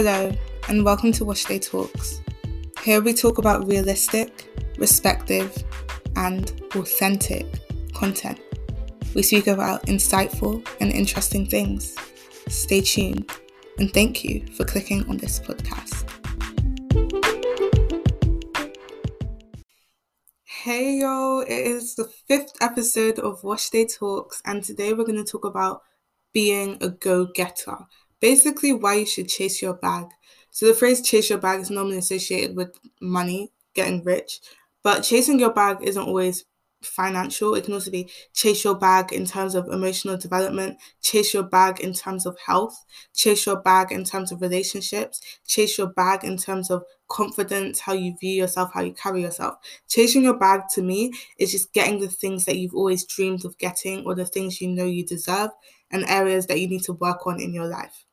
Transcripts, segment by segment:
Hello, and welcome to Wash Day Talks. Here we talk about realistic, respective, and authentic content. We speak about insightful and interesting things. Stay tuned, and thank you for clicking on this podcast. Hey yo, it is the fifth episode of Wash Day Talks, and today we're going to talk about being a go getter basically why you should chase your bag. So the phrase chase your bag is normally associated with money, getting rich, but chasing your bag isn't always financial. It can also be chase your bag in terms of emotional development, chase your bag in terms of health, chase your bag in terms of relationships, chase your bag in terms of confidence, how you view yourself, how you carry yourself. Chasing your bag to me is just getting the things that you've always dreamed of getting or the things you know you deserve and areas that you need to work on in your life.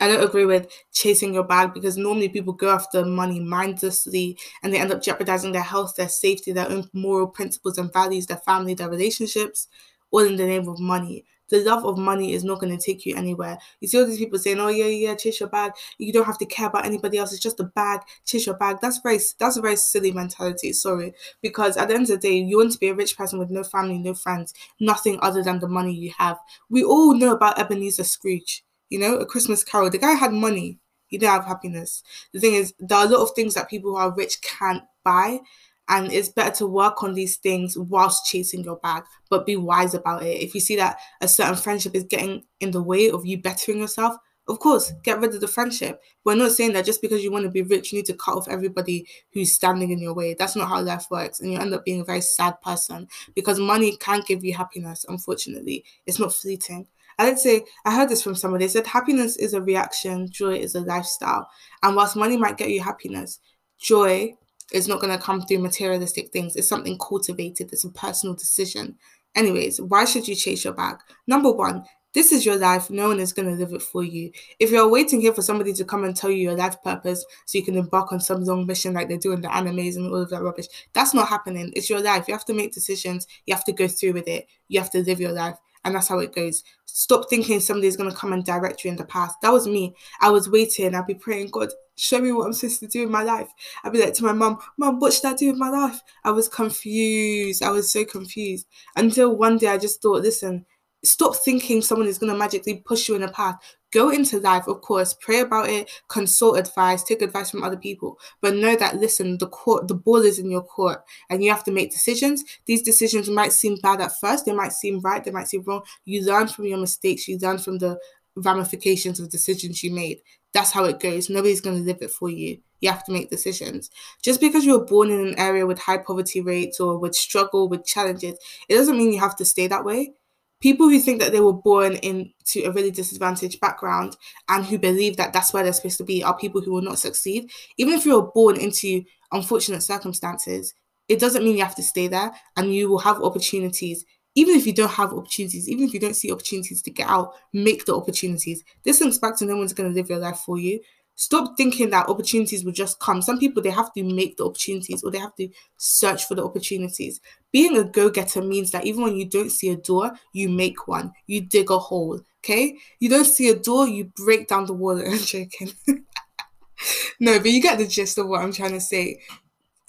I don't agree with chasing your bag because normally people go after money mindlessly and they end up jeopardizing their health, their safety, their own moral principles and values, their family, their relationships, all in the name of money. The love of money is not going to take you anywhere. You see all these people saying, "Oh yeah, yeah, chase your bag. You don't have to care about anybody else. It's just a bag. Chase your bag." That's very that's a very silly mentality. Sorry, because at the end of the day, you want to be a rich person with no family, no friends, nothing other than the money you have. We all know about Ebenezer Scrooge you know, a Christmas carol. The guy had money. He didn't have happiness. The thing is, there are a lot of things that people who are rich can't buy. And it's better to work on these things whilst chasing your bag, but be wise about it. If you see that a certain friendship is getting in the way of you bettering yourself, of course, get rid of the friendship. We're not saying that just because you want to be rich, you need to cut off everybody who's standing in your way. That's not how life works. And you end up being a very sad person because money can't give you happiness, unfortunately. It's not fleeting. I would say I heard this from somebody. They said happiness is a reaction, joy is a lifestyle. And whilst money might get you happiness, joy is not going to come through materialistic things. It's something cultivated. It's a personal decision. Anyways, why should you chase your bag? Number one, this is your life. No one is going to live it for you. If you're waiting here for somebody to come and tell you your life purpose so you can embark on some long mission like they do in the animes and all of that rubbish, that's not happening. It's your life. You have to make decisions. You have to go through with it. You have to live your life and that's how it goes. Stop thinking somebody's gonna come and direct you in the past. That was me. I was waiting. I'd be praying, God, show me what I'm supposed to do in my life. I'd be like to my mom, Mom, what should I do with my life? I was confused. I was so confused until one day I just thought, listen, stop thinking someone is going to magically push you in a path. Go into life, of course, pray about it, consult advice, take advice from other people, but know that listen, the court, the ball is in your court, and you have to make decisions. These decisions might seem bad at first, they might seem right, they might seem wrong. You learn from your mistakes, you learn from the ramifications of decisions you made. That's how it goes. Nobody's going to live it for you. You have to make decisions. Just because you were born in an area with high poverty rates or with struggle, with challenges, it doesn't mean you have to stay that way people who think that they were born into a really disadvantaged background and who believe that that's where they're supposed to be are people who will not succeed. Even if you're born into unfortunate circumstances, it doesn't mean you have to stay there and you will have opportunities. Even if you don't have opportunities, even if you don't see opportunities to get out, make the opportunities. This links back to no one's going to live your life for you stop thinking that opportunities will just come. Some people they have to make the opportunities or they have to search for the opportunities. Being a go-getter means that even when you don't see a door, you make one. You dig a hole. Okay? You don't see a door, you break down the wall. I'm joking. no, but you get the gist of what I'm trying to say.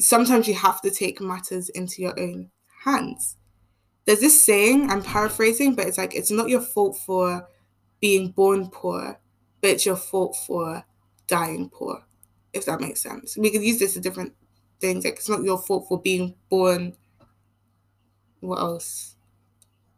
Sometimes you have to take matters into your own hands. There's this saying, I'm paraphrasing, but it's like it's not your fault for being born poor, but it's your fault for dying poor, if that makes sense. We could use this to different things. Like it's not your fault for being born. What else?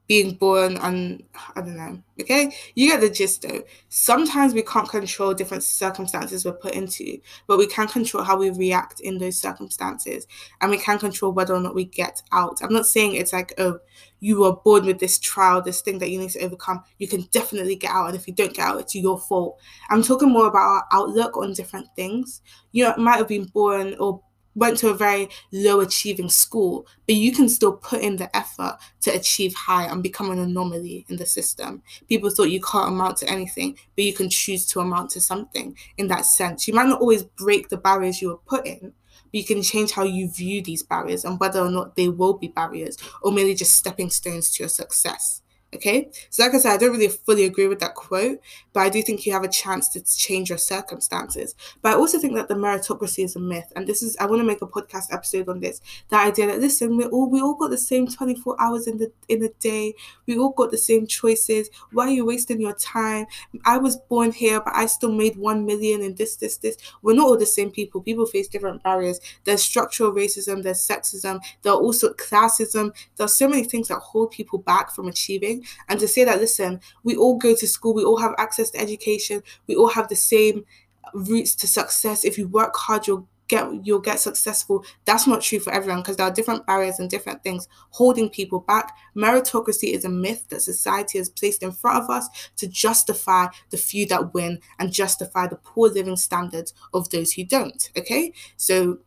Being born on I don't know. Okay, you get the gist though. Sometimes we can't control different circumstances we're put into, but we can control how we react in those circumstances, and we can control whether or not we get out. I'm not saying it's like oh, you were born with this trial, this thing that you need to overcome. You can definitely get out, and if you don't get out, it's your fault. I'm talking more about our outlook on different things. You know, might have been born or went to a very low achieving school, but you can still put in the effort to achieve high and become an anomaly in the system. People thought you can't amount to anything, but you can choose to amount to something in that sense. You might not always break the barriers you were put in, but you can change how you view these barriers and whether or not they will be barriers or merely just stepping stones to your success. Okay, so like I said, I don't really fully agree with that quote, but I do think you have a chance to change your circumstances. But I also think that the meritocracy is a myth, and this is I want to make a podcast episode on this. The idea that listen, we all we all got the same twenty four hours in the in the day, we all got the same choices. Why are you wasting your time? I was born here, but I still made one million in this this this. We're not all the same people. People face different barriers. There's structural racism. There's sexism. There are also classism. There are so many things that hold people back from achieving and to say that listen we all go to school we all have access to education we all have the same routes to success. If you work hard you'll get you'll get successful. That's not true for everyone because there are different barriers and different things holding people back. Meritocracy is a myth that society has placed in front of us to justify the few that win and justify the poor living standards of those who don't okay? So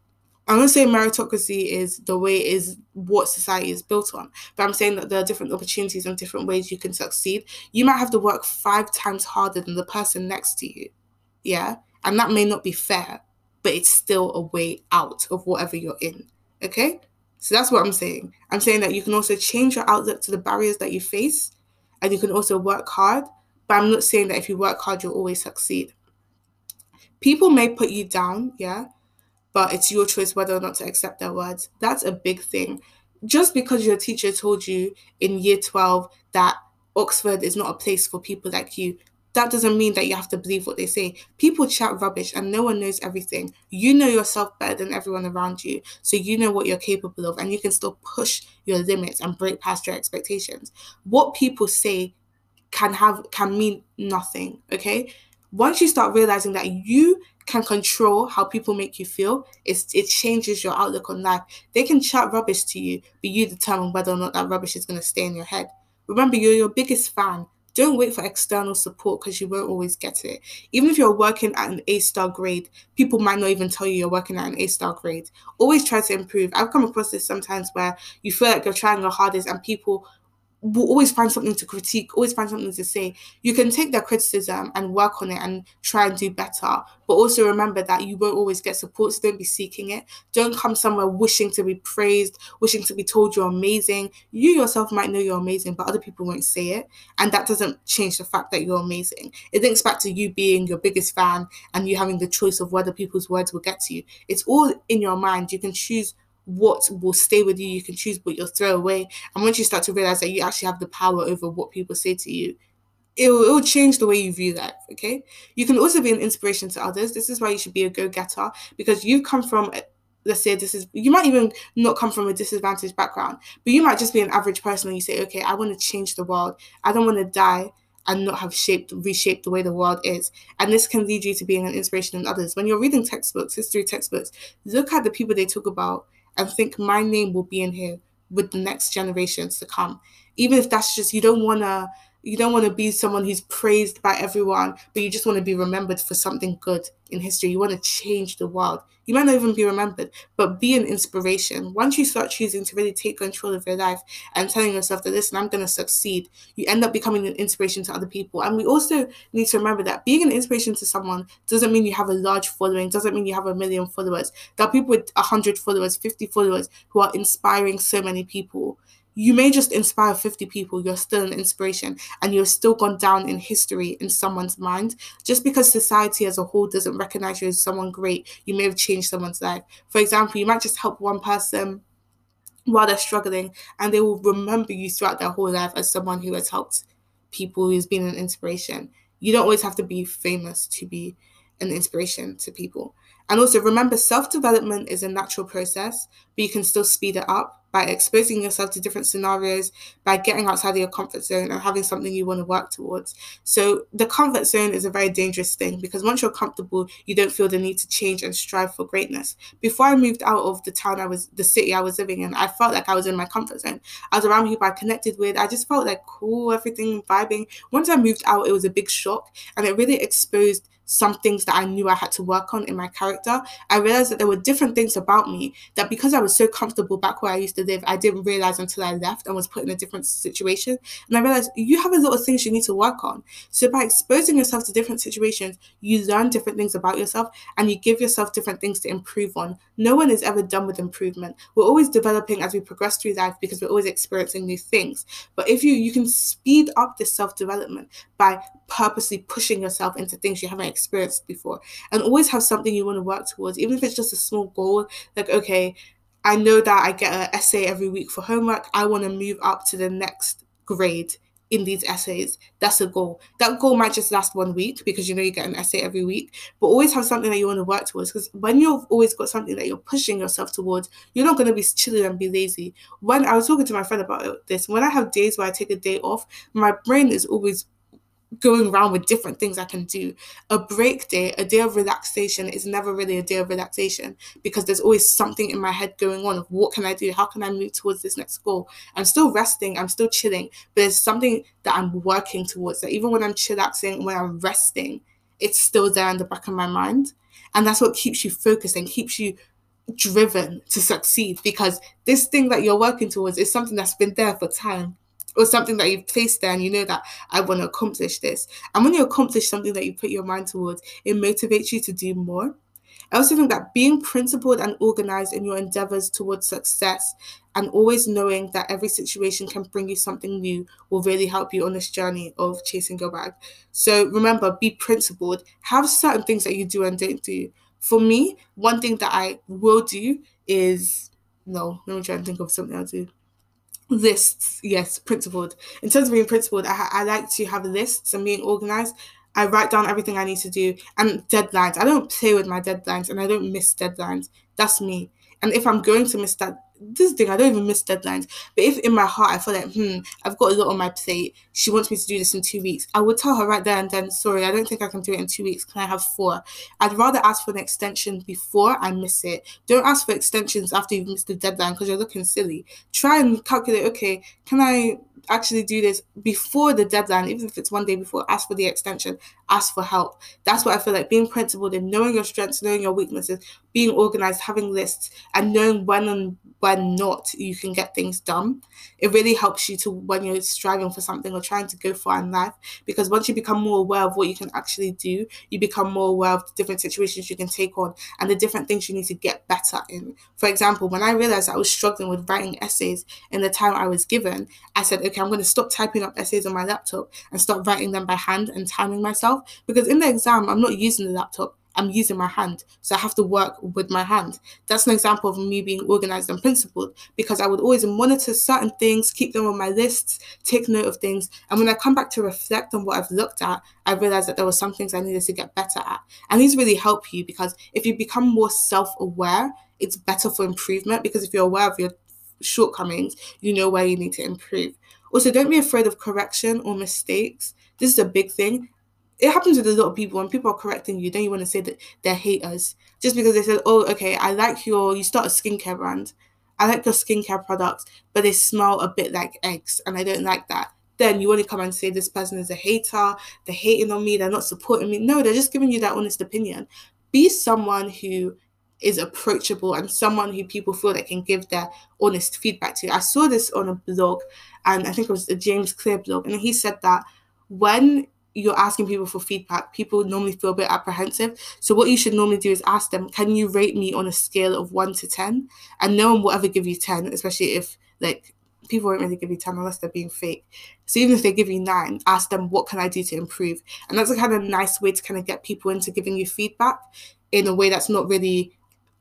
I'm not saying meritocracy is the way is what society is built on, but I'm saying that there are different opportunities and different ways you can succeed. You might have to work five times harder than the person next to you. Yeah. And that may not be fair, but it's still a way out of whatever you're in. Okay. So that's what I'm saying. I'm saying that you can also change your outlook to the barriers that you face and you can also work hard. But I'm not saying that if you work hard, you'll always succeed. People may put you down, yeah, but it's your choice whether or not to accept their words. That's a big thing. Just because your teacher told you in year 12 that Oxford is not a place for people like you, that doesn't mean that you have to believe what they say. People chat rubbish and no one knows everything. You know yourself better than everyone around you. So you know what you're capable of and you can still push your limits and break past your expectations. What people say can have can mean nothing, okay? Once you start realizing that you can control how people make you feel, it changes your outlook on life. They can chat rubbish to you, but you determine whether or not that rubbish is going to stay in your head. Remember, you're your biggest fan. Don't wait for external support because you won't always get it. Even if you're working at an A star grade, people might not even tell you you're working at an A star grade. Always try to improve. I've come across this sometimes where you feel like you're trying your hardest and people will always find something to critique, always find something to say. You can take their criticism and work on it and try and do better. But also remember that you won't always get support, so don't be seeking it. Don't come somewhere wishing to be praised, wishing to be told you're amazing. You yourself might know you're amazing, but other people won't say it. And that doesn't change the fact that you're amazing. It links back to you being your biggest fan and you having the choice of whether people's words will get to you. It's all in your mind. You can choose what will stay with you. You can choose what you'll throw away. And once you start to realize that you actually have the power over what people say to you, it'll, it'll change the way you view life. Okay. You can also be an inspiration to others. This is why you should be a go getter because you've come from let's say this is you might even not come from a disadvantaged background but you might just be an average person and you say okay i want to change the world i don't want to die and not have shaped reshaped the way the world is and this can lead you to being an inspiration in others when you're reading textbooks history textbooks look at the people they talk about and think my name will be in here with the next generations to come. Even if that's just you don't wanna you don't want to be someone who's praised by everyone, but you just want to be remembered for something good in history. You want to change the world. You might not even be remembered, but be an inspiration. Once you start choosing to really take control of your life and telling yourself that, listen, I'm going to succeed, you end up becoming an inspiration to other people. And we also need to remember that being an inspiration to someone doesn't mean you have a large following, doesn't mean you have a million followers. There are people with 100 followers, 50 followers who are inspiring so many people you may just inspire 50 people, you're still an inspiration, and you're still gone down in history in someone's mind. Just because society as a whole doesn't recognize you as someone great, you may have changed someone's life. For example, you might just help one person while they're struggling, and they will remember you throughout their whole life as someone who has helped people, who's been an inspiration. You don't always have to be famous to be an inspiration to people. And also remember, self development is a natural process, but you can still speed it up by exposing yourself to different scenarios, by getting outside of your comfort zone and having something you want to work towards. So, the comfort zone is a very dangerous thing because once you're comfortable, you don't feel the need to change and strive for greatness. Before I moved out of the town I was, the city I was living in, I felt like I was in my comfort zone. I was around people I connected with. I just felt like cool, everything vibing. Once I moved out, it was a big shock and it really exposed some things that I knew I had to work on in my character, I realized that there were different things about me that because I was so comfortable back where I used to live, I didn't realize until I left and was put in a different situation. And I realized you have a lot of things you need to work on. So by exposing yourself to different situations, you learn different things about yourself and you give yourself different things to improve on. No one is ever done with improvement. We're always developing as we progress through life because we're always experiencing new things. But if you you can speed up this self-development by purposely pushing yourself into things you haven't experienced before and always have something you want to work towards even if it's just a small goal like okay i know that i get an essay every week for homework i want to move up to the next grade in these essays. That's a goal. That goal might just last one week because you know you get an essay every week, but always have something that you want to work towards. Because when you've always got something that you're pushing yourself towards, you're not going to be chilling and be lazy. When I was talking to my friend about this, when I have days where I take a day off, my brain is always going around with different things I can do. A break day, a day of relaxation is never really a day of relaxation because there's always something in my head going on of what can I do? How can I move towards this next goal? I'm still resting, I'm still chilling, but there's something that I'm working towards that even when I'm chillaxing, when I'm resting, it's still there in the back of my mind. And that's what keeps you focused and keeps you driven to succeed because this thing that you're working towards is something that's been there for time or something that you've placed there and you know that I want to accomplish this. And when you accomplish something that you put your mind towards, it motivates you to do more. I also think that being principled and organized in your endeavors towards success and always knowing that every situation can bring you something new will really help you on this journey of chasing your bag. So remember, be principled, have certain things that you do and don't do. For me, one thing that I will do is no, let me try and think of something I'll do lists yes principled. In terms of being principled I, I like to have lists and being organized. I write down everything i need to do and deadlines. I don't play with my deadlines and i don't miss deadlines. That's me. And if i'm going to miss that this thing, I don't even miss deadlines. But if in my heart I feel like, hmm, I've got a lot on my plate, she wants me to do this in two weeks, I would tell her right there and then, sorry, I don't think I can do it in two weeks. Can I have four? I'd rather ask for an extension before I miss it. Don't ask for extensions after you've missed the deadline because you're looking silly. Try and calculate, okay, can I actually do this before the deadline, even if it's one day before, ask for the extension, ask for help. That's what I feel like being principled in knowing your strengths, knowing your weaknesses, being organized, having lists, and knowing when and when not you can get things done. It really helps you to when you're striving for something or trying to go far in life because once you become more aware of what you can actually do, you become more aware of the different situations you can take on and the different things you need to get better in. For example, when I realized I was struggling with writing essays in the time I was given, I said, okay, I'm going to stop typing up essays on my laptop and start writing them by hand and timing myself because in the exam, I'm not using the laptop. I'm using my hand. So I have to work with my hand. That's an example of me being organized and principled because I would always monitor certain things, keep them on my lists, take note of things. And when I come back to reflect on what I've looked at, I realized that there were some things I needed to get better at. And these really help you because if you become more self aware, it's better for improvement because if you're aware of your shortcomings, you know where you need to improve. Also, don't be afraid of correction or mistakes. This is a big thing it happens with a lot of people when people are correcting you, then you want to say that they're haters just because they said, Oh, okay, I like your you start a skincare brand. I like your skincare products, but they smell a bit like eggs and I don't like that. Then you want to come and say this person is a hater, they're hating on me, they're not supporting me. No, they're just giving you that honest opinion. Be someone who is approachable and someone who people feel they can give their honest feedback to. I saw this on a blog and I think it was a James Clear blog, and he said that when you're asking people for feedback, people normally feel a bit apprehensive. So what you should normally do is ask them, can you rate me on a scale of one to ten? And no one will ever give you ten, especially if like people won't really give you 10 unless they're being fake. So even if they give you nine, ask them what can I do to improve? And that's a kind of nice way to kind of get people into giving you feedback in a way that's not really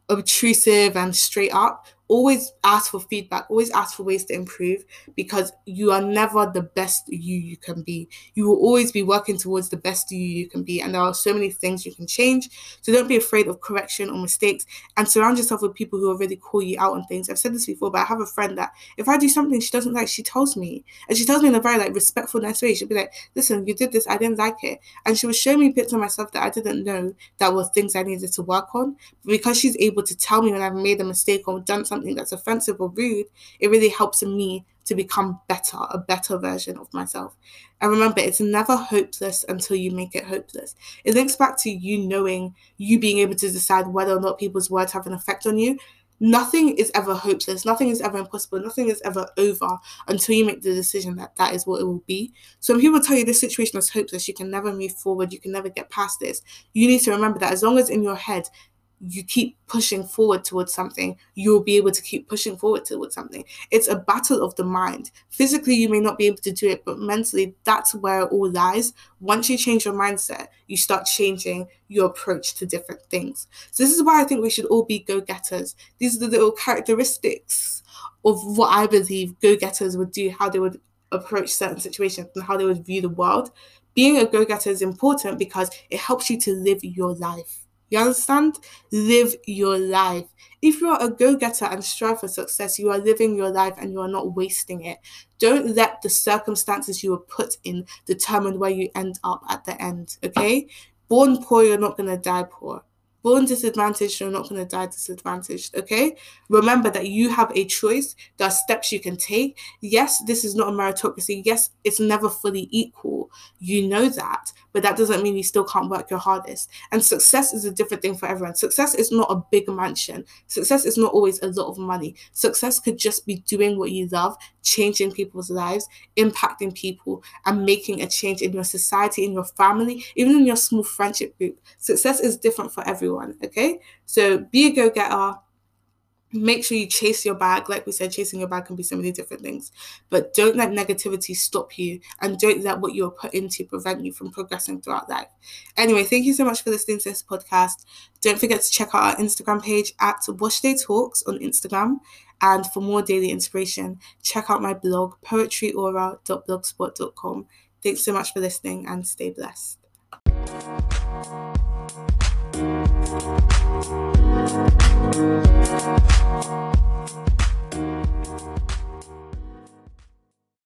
obtrusive and straight up always ask for feedback always ask for ways to improve because you are never the best you you can be. You will always be working towards the best you you can be and there are so many things you can change. So don't be afraid of correction or mistakes and surround yourself with people who already call you out on things. I've said this before but i have a friend that if i do something she doesn't like she tells me. And she tells me in a very like respectful nice way. She'll be like listen you did this. I didn't like it. And she would show me bits of myself that i didn't know that were things i needed to work on. Because she's able to tell me when i've made a mistake or done something something that's offensive or rude, it really helps me to become better, a better version of myself. And remember, it's never hopeless until you make it hopeless. It links back to you knowing, you being able to decide whether or not people's words have an effect on you. Nothing is ever hopeless. Nothing is ever impossible. Nothing is ever over until you make the decision that that is what it will be. So when people tell you this situation is hopeless, you can never move forward, you can never get past this, you need to remember that as long as in your head you keep pushing forward towards something, you'll be able to keep pushing forward towards something. It's a battle of the mind. Physically, you may not be able to do it, but mentally, that's where it all lies. Once you change your mindset, you start changing your approach to different things. So, this is why I think we should all be go getters. These are the little characteristics of what I believe go getters would do, how they would approach certain situations, and how they would view the world. Being a go getter is important because it helps you to live your life you understand? Live your life. If you're a go getter and strive for success, you are living your life and you are not wasting it. Don't let the circumstances you were put in determine where you end up at the end, okay? Born poor, you're not going to die poor born disadvantaged, you're not going to die disadvantaged. Okay. Remember that you have a choice. There are steps you can take. Yes, this is not a meritocracy. Yes, it's never fully equal. You know that. But that doesn't mean you still can't work your hardest. And success is a different thing for everyone. Success is not a big mansion. Success is not always a lot of money. Success could just be doing what you love, changing people's lives, impacting people, and making a change in your society, in your family, even in your small friendship group. Success is different for everyone. Okay. So be a go getter. Make sure you chase your bag. Like we said, chasing your bag can be so many different things. But don't let negativity stop you and don't let what you're put into prevent you from progressing throughout life. Anyway, thank you so much for listening to this podcast. Don't forget to check out our Instagram page at Wash Day Talks on Instagram. And for more daily inspiration, check out my blog, poetryaura.blogspot.com. Thanks so much for listening and stay blessed. Thank you.